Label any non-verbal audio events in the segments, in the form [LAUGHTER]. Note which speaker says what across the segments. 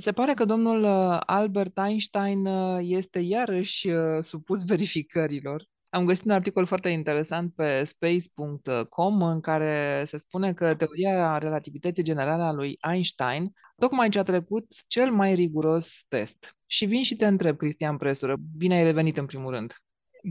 Speaker 1: Se pare că domnul uh, Albert Einstein uh, este iarăși uh, supus verificărilor. Am găsit un articol foarte interesant pe space.com în care se spune că teoria relativității generale a lui Einstein tocmai ce a trecut cel mai riguros test. Și vin și te întreb, Cristian Presură, bine ai revenit în primul rând.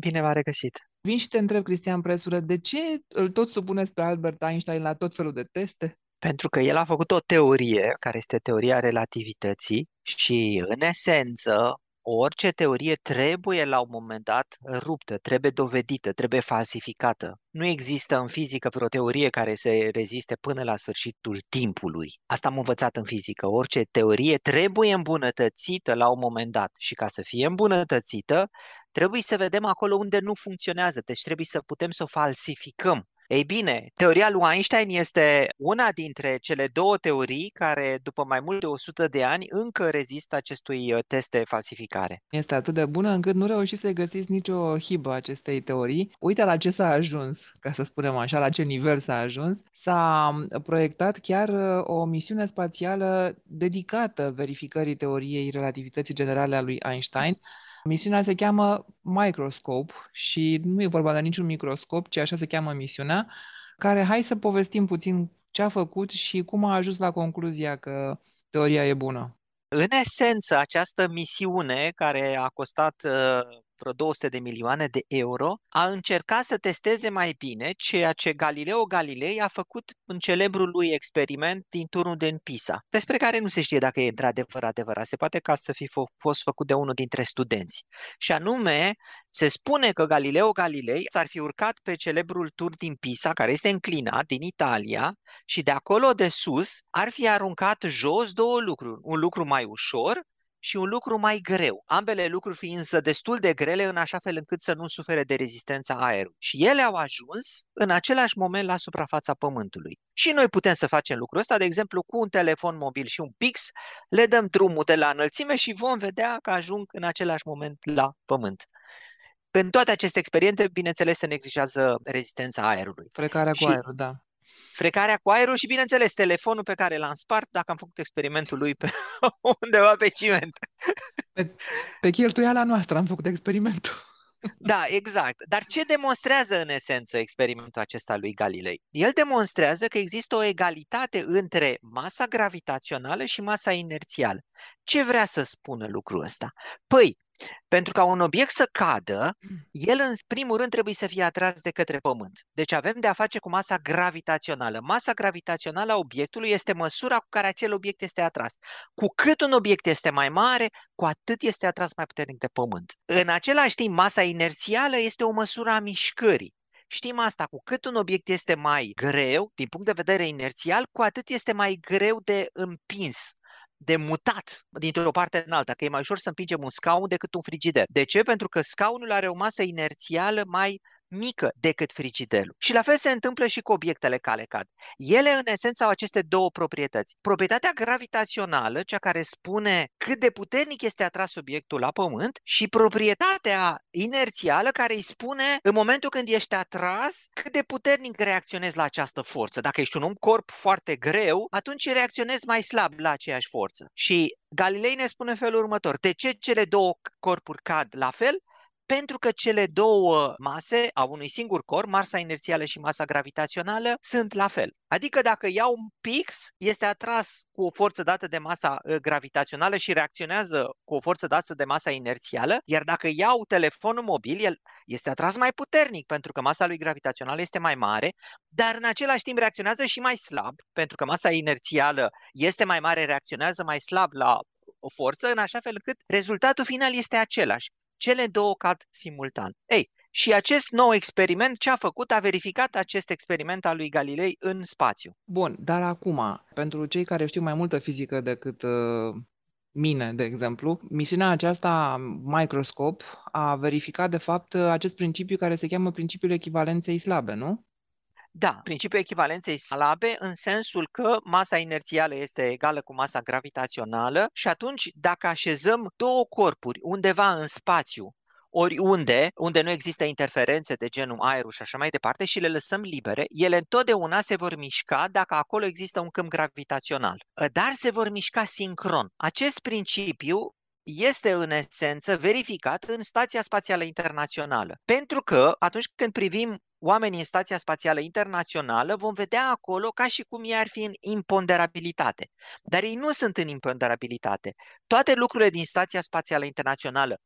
Speaker 2: Bine v-a regăsit.
Speaker 1: Vin și te întreb, Cristian Presură, de ce îl tot supuneți pe Albert Einstein la tot felul de teste?
Speaker 2: Pentru că el a făcut o teorie, care este teoria relativității, și în esență orice teorie trebuie la un moment dat ruptă, trebuie dovedită, trebuie falsificată. Nu există în fizică vreo teorie care să reziste până la sfârșitul timpului. Asta am învățat în fizică. Orice teorie trebuie îmbunătățită la un moment dat și ca să fie îmbunătățită, trebuie să vedem acolo unde nu funcționează, deci trebuie să putem să o falsificăm. Ei bine, teoria lui Einstein este una dintre cele două teorii care, după mai mult de 100 de ani, încă rezistă acestui uh, test de falsificare.
Speaker 1: Este atât de bună încât nu reușiți să găsiți nicio hibă acestei teorii. Uite la ce s-a ajuns, ca să spunem așa, la ce nivel s-a ajuns. S-a um, proiectat chiar uh, o misiune spațială dedicată verificării teoriei relativității generale a lui Einstein. Misiunea se cheamă Microscope și nu e vorba de niciun microscop, ci așa se cheamă misiunea, care hai să povestim puțin ce a făcut și cum a ajuns la concluzia că teoria e bună.
Speaker 2: În esență, această misiune care a costat uh, vreo 200 de milioane de euro, a încercat să testeze mai bine ceea ce Galileo Galilei a făcut în celebrul lui experiment din turnul din Pisa, despre care nu se știe dacă e într-adevăr adevărat. Se poate ca să fi fost făcut de unul dintre studenți. Și anume, se spune că Galileo Galilei s-ar fi urcat pe celebrul tur din Pisa, care este înclinat din Italia, și de acolo de sus ar fi aruncat jos două lucruri. Un lucru mai ușor și un lucru mai greu, ambele lucruri fiind însă destul de grele în așa fel încât să nu sufere de rezistența aerului. Și ele au ajuns în același moment la suprafața Pământului. Și noi putem să facem lucrul ăsta, de exemplu, cu un telefon mobil și un pix, le dăm drumul de la înălțime și vom vedea că ajung în același moment la Pământ. În toate aceste experiențe, bineînțeles, se neglijează rezistența aerului.
Speaker 1: Frecarea cu aerul, da
Speaker 2: frecarea cu aerul și, bineînțeles, telefonul pe care l-am spart dacă am făcut experimentul lui pe [LAUGHS] undeva pe ciment.
Speaker 1: Pe, pe cheltuiala noastră am făcut experimentul. [LAUGHS]
Speaker 2: Da, exact. Dar ce demonstrează în esență experimentul acesta lui Galilei? El demonstrează că există o egalitate între masa gravitațională și masa inerțială. Ce vrea să spună lucrul ăsta? Păi, pentru ca un obiect să cadă, el în primul rând trebuie să fie atras de către Pământ. Deci avem de a face cu masa gravitațională. Masa gravitațională a obiectului este măsura cu care acel obiect este atras. Cu cât un obiect este mai mare, cu atât este atras mai puternic de Pământ. În același timp, masa inerțială este o măsură a mișcării. Știm asta, cu cât un obiect este mai greu, din punct de vedere inerțial, cu atât este mai greu de împins de mutat dintr-o parte în alta, că e mai ușor să împingem un scaun decât un frigider. De ce? Pentru că scaunul are o masă inerțială mai mică decât frigiderul. Și la fel se întâmplă și cu obiectele care cad. Ele, în esență, au aceste două proprietăți. Proprietatea gravitațională, cea care spune cât de puternic este atras obiectul la Pământ, și proprietatea inerțială, care îi spune, în momentul când ești atras, cât de puternic reacționezi la această forță. Dacă ești un om corp foarte greu, atunci reacționezi mai slab la aceeași forță. Și Galilei ne spune felul următor. De ce cele două corpuri cad la fel? Pentru că cele două mase a unui singur corp, masa inerțială și masa gravitațională, sunt la fel. Adică dacă iau un pix, este atras cu o forță dată de masa ă, gravitațională și reacționează cu o forță dată de masa inerțială, iar dacă iau telefonul mobil, el este atras mai puternic pentru că masa lui gravitațională este mai mare, dar în același timp reacționează și mai slab, pentru că masa inerțială este mai mare, reacționează mai slab la o forță, în așa fel încât rezultatul final este același cele două cad simultan. Ei, și acest nou experiment, ce a făcut, a verificat acest experiment al lui Galilei în spațiu.
Speaker 1: Bun, dar acum, pentru cei care știu mai multă fizică decât uh, mine, de exemplu, misiunea aceasta, Microscope, a verificat, de fapt, acest principiu care se cheamă principiul echivalenței slabe, nu?
Speaker 2: Da, principiul echivalenței slabe în sensul că masa inerțială este egală cu masa gravitațională și atunci dacă așezăm două corpuri undeva în spațiu, oriunde, unde nu există interferențe de genul aerul și așa mai departe și le lăsăm libere, ele întotdeauna se vor mișca dacă acolo există un câmp gravitațional. Dar se vor mișca sincron. Acest principiu este în esență verificat în Stația Spațială Internațională. Pentru că atunci când privim oamenii în Stația Spațială Internațională, vom vedea acolo ca și cum ei ar fi în imponderabilitate. Dar ei nu sunt în imponderabilitate. Toate lucrurile din Stația Spațială Internațională,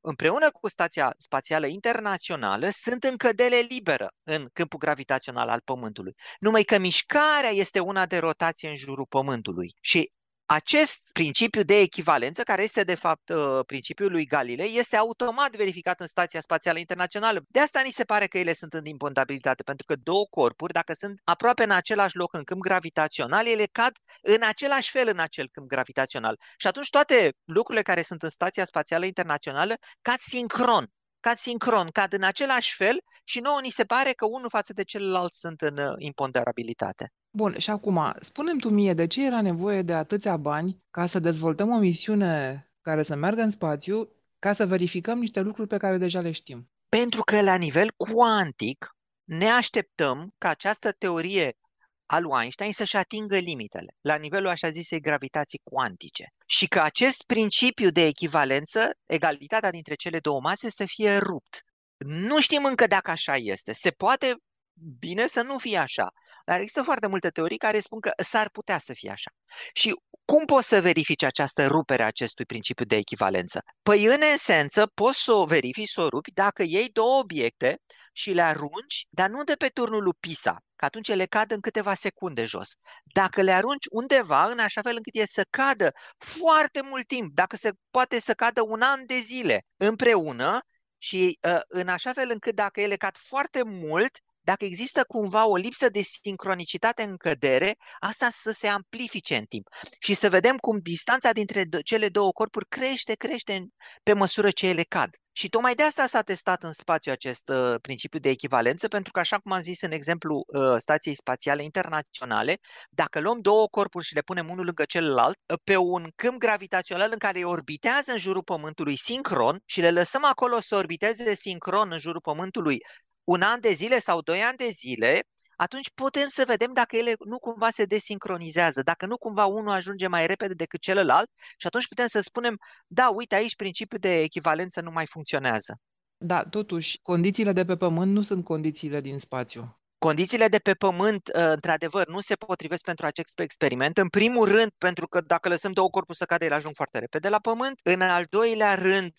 Speaker 2: împreună cu Stația Spațială Internațională, sunt în cădere liberă în câmpul gravitațional al Pământului. Numai că mișcarea este una de rotație în jurul Pământului. Și acest principiu de echivalență, care este de fapt uh, principiul lui Galilei, este automat verificat în Stația Spațială Internațională. De asta ni se pare că ele sunt în impondabilitate, pentru că două corpuri, dacă sunt aproape în același loc în câmp gravitațional, ele cad în același fel în acel câmp gravitațional. Și atunci toate lucrurile care sunt în Stația Spațială Internațională cad sincron, cad sincron, cad în același fel și nouă ni se pare că unul față de celălalt sunt în uh, imponderabilitate.
Speaker 1: Bun, și acum, spunem tu mie, de ce era nevoie de atâția bani ca să dezvoltăm o misiune care să meargă în spațiu, ca să verificăm niște lucruri pe care deja le știm?
Speaker 2: Pentru că la nivel cuantic ne așteptăm ca această teorie a lui Einstein să-și atingă limitele, la nivelul așa zisei gravitații cuantice. Și că acest principiu de echivalență, egalitatea dintre cele două mase, să fie rupt. Nu știm încă dacă așa este. Se poate bine să nu fie așa. Dar există foarte multe teorii care spun că s-ar putea să fie așa. Și cum poți să verifici această rupere a acestui principiu de echivalență? Păi, în esență, poți să o verifici, să o rupi, dacă iei două obiecte și le arunci, dar nu de pe turnul lui Pisa, că atunci ele cad în câteva secunde jos. Dacă le arunci undeva, în așa fel încât e să cadă foarte mult timp, dacă se poate să cadă un an de zile împreună, și uh, în așa fel încât dacă ele cad foarte mult, dacă există cumva o lipsă de sincronicitate în cădere, asta să se amplifice în timp și să vedem cum distanța dintre cele două corpuri crește, crește pe măsură ce ele cad. Și tocmai de asta s-a testat în spațiu acest uh, principiu de echivalență, pentru că, așa cum am zis în exemplu uh, Stației Spațiale Internaționale, dacă luăm două corpuri și le punem unul lângă celălalt, uh, pe un câmp gravitațional în care orbitează în jurul Pământului sincron și le lăsăm acolo să orbiteze sincron în jurul Pământului un an de zile sau doi ani de zile, atunci putem să vedem dacă ele nu cumva se desincronizează, dacă nu cumva unul ajunge mai repede decât celălalt și atunci putem să spunem, da, uite, aici principiul de echivalență nu mai funcționează.
Speaker 1: Da, totuși, condițiile de pe Pământ nu sunt condițiile din spațiu.
Speaker 2: Condițiile de pe Pământ, ă, într-adevăr, nu se potrivesc pentru acest experiment. În primul rând, pentru că dacă lăsăm două corpuri să cadă, ele ajung foarte repede la Pământ. În al doilea rând,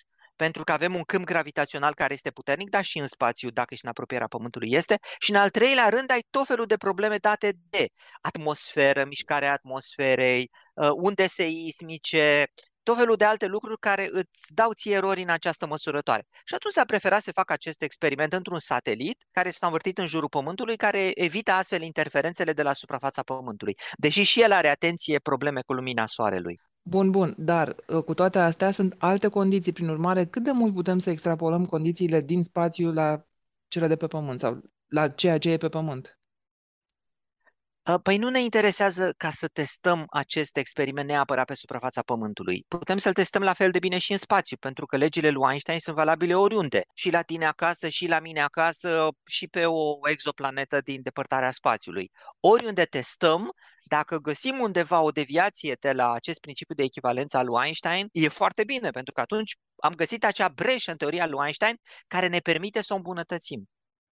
Speaker 2: pentru că avem un câmp gravitațional care este puternic, dar și în spațiu, dacă și în apropierea Pământului este. Și în al treilea rând ai tot felul de probleme date de atmosferă, mișcarea atmosferei, uh, unde seismice, tot felul de alte lucruri care îți dau ție erori în această măsurătoare. Și atunci s-a preferat să facă acest experiment într-un satelit care s-a învârtit în jurul Pământului, care evită astfel interferențele de la suprafața Pământului, deși și el are, atenție, probleme cu lumina Soarelui.
Speaker 1: Bun, bun, dar ă, cu toate astea sunt alte condiții. Prin urmare, cât de mult putem să extrapolăm condițiile din spațiu la cele de pe Pământ sau la ceea ce e pe Pământ?
Speaker 2: Ă, păi nu ne interesează ca să testăm acest experiment neapărat pe suprafața Pământului. Putem să-l testăm la fel de bine și în spațiu, pentru că legile lui Einstein sunt valabile oriunde. Și la tine acasă, și la mine acasă, și pe o exoplanetă din depărtarea spațiului. Oriunde testăm, dacă găsim undeva o deviație de la acest principiu de echivalență al lui Einstein, e foarte bine, pentru că atunci am găsit acea breșă în teoria lui Einstein care ne permite să o îmbunătățim.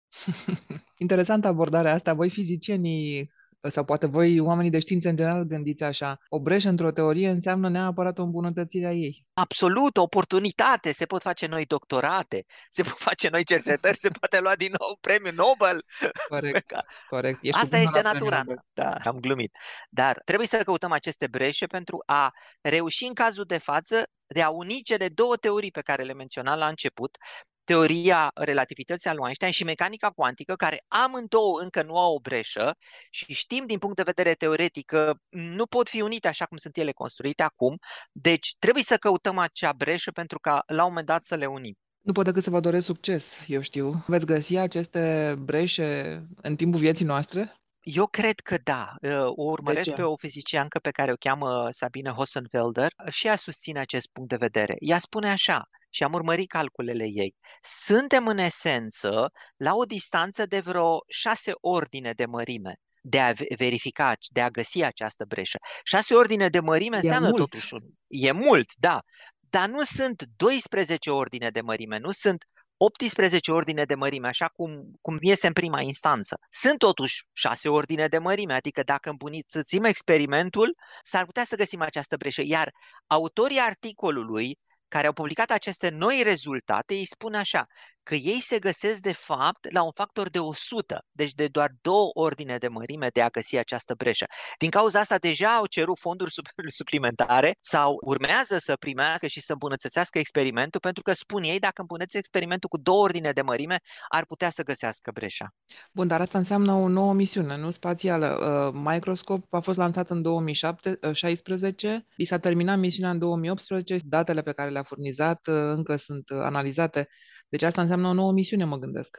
Speaker 2: [LAUGHS]
Speaker 1: Interesantă abordarea asta. Voi fizicienii sau poate voi, oamenii de știință în general, gândiți așa, o breșă într-o teorie înseamnă neapărat o îmbunătățire a ei.
Speaker 2: Absolut, o oportunitate, se pot face noi doctorate, se pot [LAUGHS] face noi cercetări, se poate lua din nou premiul Nobel.
Speaker 1: Corect, [LAUGHS] corect.
Speaker 2: Ești Asta este natura. Da, am glumit. Dar trebuie să căutăm aceste breșe pentru a reuși în cazul de față de a uni cele două teorii pe care le menționam la început, teoria relativității a lui Einstein și mecanica cuantică, care amândouă încă nu au o breșă și știm din punct de vedere teoretic că nu pot fi unite așa cum sunt ele construite acum, deci trebuie să căutăm acea breșă pentru ca la un moment dat să le unim.
Speaker 1: Nu pot decât să vă doresc succes, eu știu. Veți găsi aceste breșe în timpul vieții noastre?
Speaker 2: Eu cred că da. O urmăresc pe o fiziciancă pe care o cheamă Sabine Hossenfelder și ea susține acest punct de vedere. Ea spune așa, și am urmărit calculele ei. Suntem în esență la o distanță de vreo șase ordine de mărime de a verifica, de a găsi această breșă. Șase ordine de mărime
Speaker 1: E
Speaker 2: înseamnă
Speaker 1: mult.
Speaker 2: totuși, un- e mult, da, dar nu sunt 12 ordine de mărime, nu sunt 18 ordine de mărime, așa cum, cum iese în prima instanță. Sunt totuși 6 ordine de mărime, adică dacă îmbunătățim experimentul, s-ar putea să găsim această breșă. Iar autorii articolului care au publicat aceste noi rezultate, îi spun așa, că ei se găsesc de fapt la un factor de 100, deci de doar două ordine de mărime de a găsi această breșă. Din cauza asta deja au cerut fonduri [LAUGHS] suplimentare sau urmează să primească și să îmbunătățească experimentul, pentru că spun ei, dacă îmbunătățesc experimentul cu două ordine de mărime, ar putea să găsească breșa.
Speaker 1: Bun, dar asta înseamnă o nouă misiune, nu spațială. Uh, Microscope a fost lansat în 2016, i s-a terminat misiunea în 2018, datele pe care le-a furnizat uh, încă sunt uh, analizate. Deci asta înseamnă o nouă misiune, mă gândesc.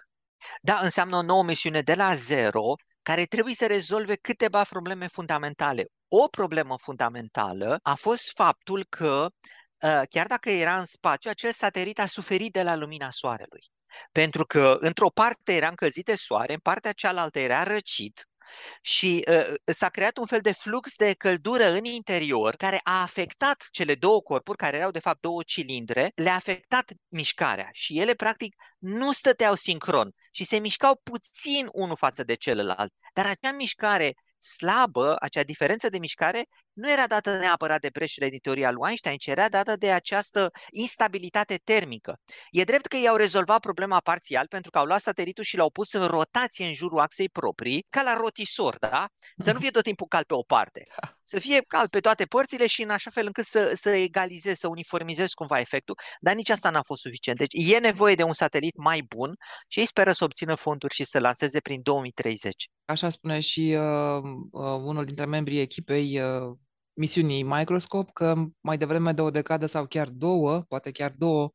Speaker 2: Da, înseamnă o nouă misiune de la zero, care trebuie să rezolve câteva probleme fundamentale. O problemă fundamentală a fost faptul că, chiar dacă era în spațiu, acel satelit a suferit de la lumina Soarelui. Pentru că într-o parte era încălzit de soare, în partea cealaltă era răcit și uh, s-a creat un fel de flux de căldură în interior care a afectat cele două corpuri, care erau de fapt două cilindre, le-a afectat mișcarea și ele practic nu stăteau sincron și se mișcau puțin unul față de celălalt. Dar acea mișcare slabă, acea diferență de mișcare, nu era dată neapărat de breșele din teoria lui Einstein, ci era dată de această instabilitate termică. E drept că i-au rezolvat problema parțial pentru că au luat satelitul și l-au pus în rotație în jurul axei proprii, ca la rotisor, da? Să nu fie tot timpul cal pe o parte. [LAUGHS] Să fie cal pe toate părțile și în așa fel încât să, să egalizeze, să uniformizeze cumva efectul, dar nici asta n-a fost suficient. Deci e nevoie de un satelit mai bun și ei speră să obțină fonduri și să lanseze prin 2030.
Speaker 1: Așa spune și uh, uh, unul dintre membrii echipei uh, misiunii Microscope că mai devreme de o decadă sau chiar două, poate chiar două,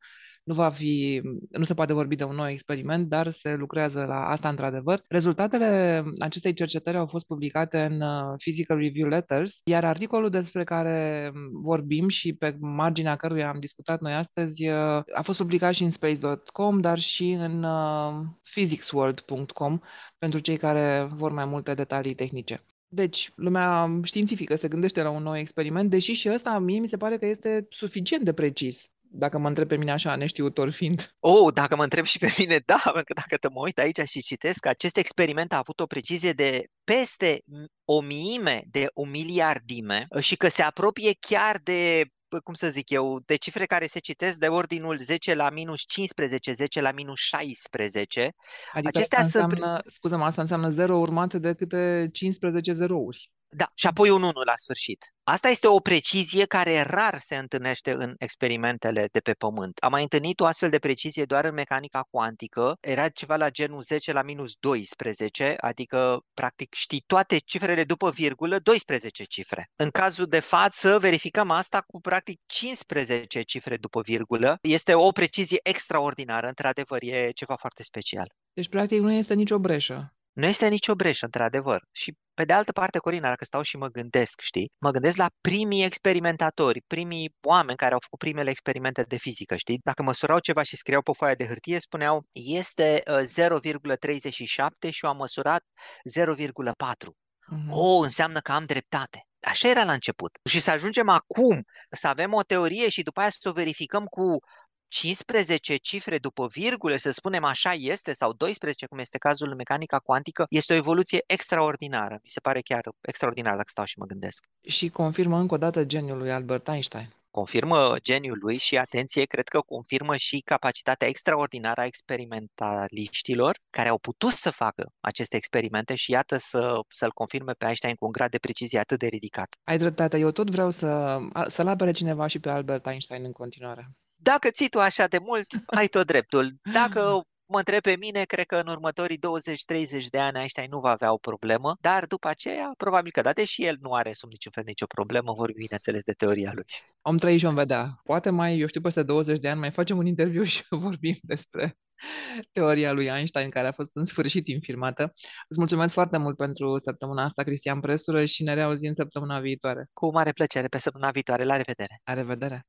Speaker 1: nu va fi, nu se poate vorbi de un nou experiment, dar se lucrează la asta într-adevăr. Rezultatele acestei cercetări au fost publicate în uh, Physical Review Letters, iar articolul despre care vorbim și pe marginea căruia am discutat noi astăzi uh, a fost publicat și în space.com, dar și în uh, physicsworld.com pentru cei care vor mai multe detalii tehnice. Deci, lumea științifică se gândește la un nou experiment, deși și ăsta mie mi se pare că este suficient de precis dacă mă întreb pe mine așa, neștiutor fiind.
Speaker 2: Oh, dacă mă întreb și pe mine, [LAUGHS] da, pentru că dacă te mă uit aici și citesc, acest experiment a avut o precizie de peste o miime de o miliardime și că se apropie chiar de cum să zic eu, de cifre care se citesc de ordinul 10 la minus 15, 10 la minus 16.
Speaker 1: Adică Acestea asta înseamnă, sunt... scuză-mă, asta înseamnă 0 urmate de câte 15 zerouri.
Speaker 2: Da, și apoi un 1 la sfârșit. Asta este o precizie care rar se întâlnește în experimentele de pe Pământ. Am mai întâlnit o astfel de precizie doar în mecanica cuantică. Era ceva la genul 10 la minus 12, adică practic știi toate cifrele după virgulă, 12 cifre. În cazul de față verificăm asta cu practic 15 cifre după virgulă. Este o precizie extraordinară, într-adevăr, e ceva foarte special.
Speaker 1: Deci practic nu este nicio breșă.
Speaker 2: Nu este nicio breșă, într-adevăr. Și pe de altă parte, Corina, dacă stau și mă gândesc, știi, mă gândesc la primii experimentatori, primii oameni care au făcut primele experimente de fizică, știi? Dacă măsurau ceva și scriau pe foaia de hârtie, spuneau este 0,37 și eu am măsurat 0,4. Uh-huh. Oh, înseamnă că am dreptate. Așa era la început. Și să ajungem acum să avem o teorie și după aia să o verificăm cu 15 cifre după virgule, să spunem așa este, sau 12, cum este cazul în mecanica cuantică, este o evoluție extraordinară. Mi se pare chiar extraordinar dacă stau și mă gândesc.
Speaker 1: Și confirmă încă o dată geniul lui Albert Einstein.
Speaker 2: Confirmă geniul lui și, atenție, cred că confirmă și capacitatea extraordinară a experimentaliștilor care au putut să facă aceste experimente și iată să, să-l confirme pe Einstein cu un grad de precizie atât de ridicat.
Speaker 1: Ai dreptate, eu tot vreau să, să-l apere cineva și pe Albert Einstein în continuare.
Speaker 2: Dacă ții tu așa de mult, ai tot dreptul. Dacă mă întreb pe mine, cred că în următorii 20-30 de ani Einstein nu va avea o problemă, dar după aceea, probabil că da, deși el nu are sub niciun fel nicio problemă, vorbim bineînțeles de teoria lui.
Speaker 1: Om trăi și om vedea. Poate mai, eu știu, peste 20 de ani mai facem un interviu și [LAUGHS] vorbim despre teoria lui Einstein, care a fost în sfârșit infirmată. Îți mulțumesc foarte mult pentru săptămâna asta, Cristian Presură, și ne reauzim săptămâna viitoare.
Speaker 2: Cu mare plăcere, pe săptămâna viitoare. La revedere!
Speaker 1: La revedere!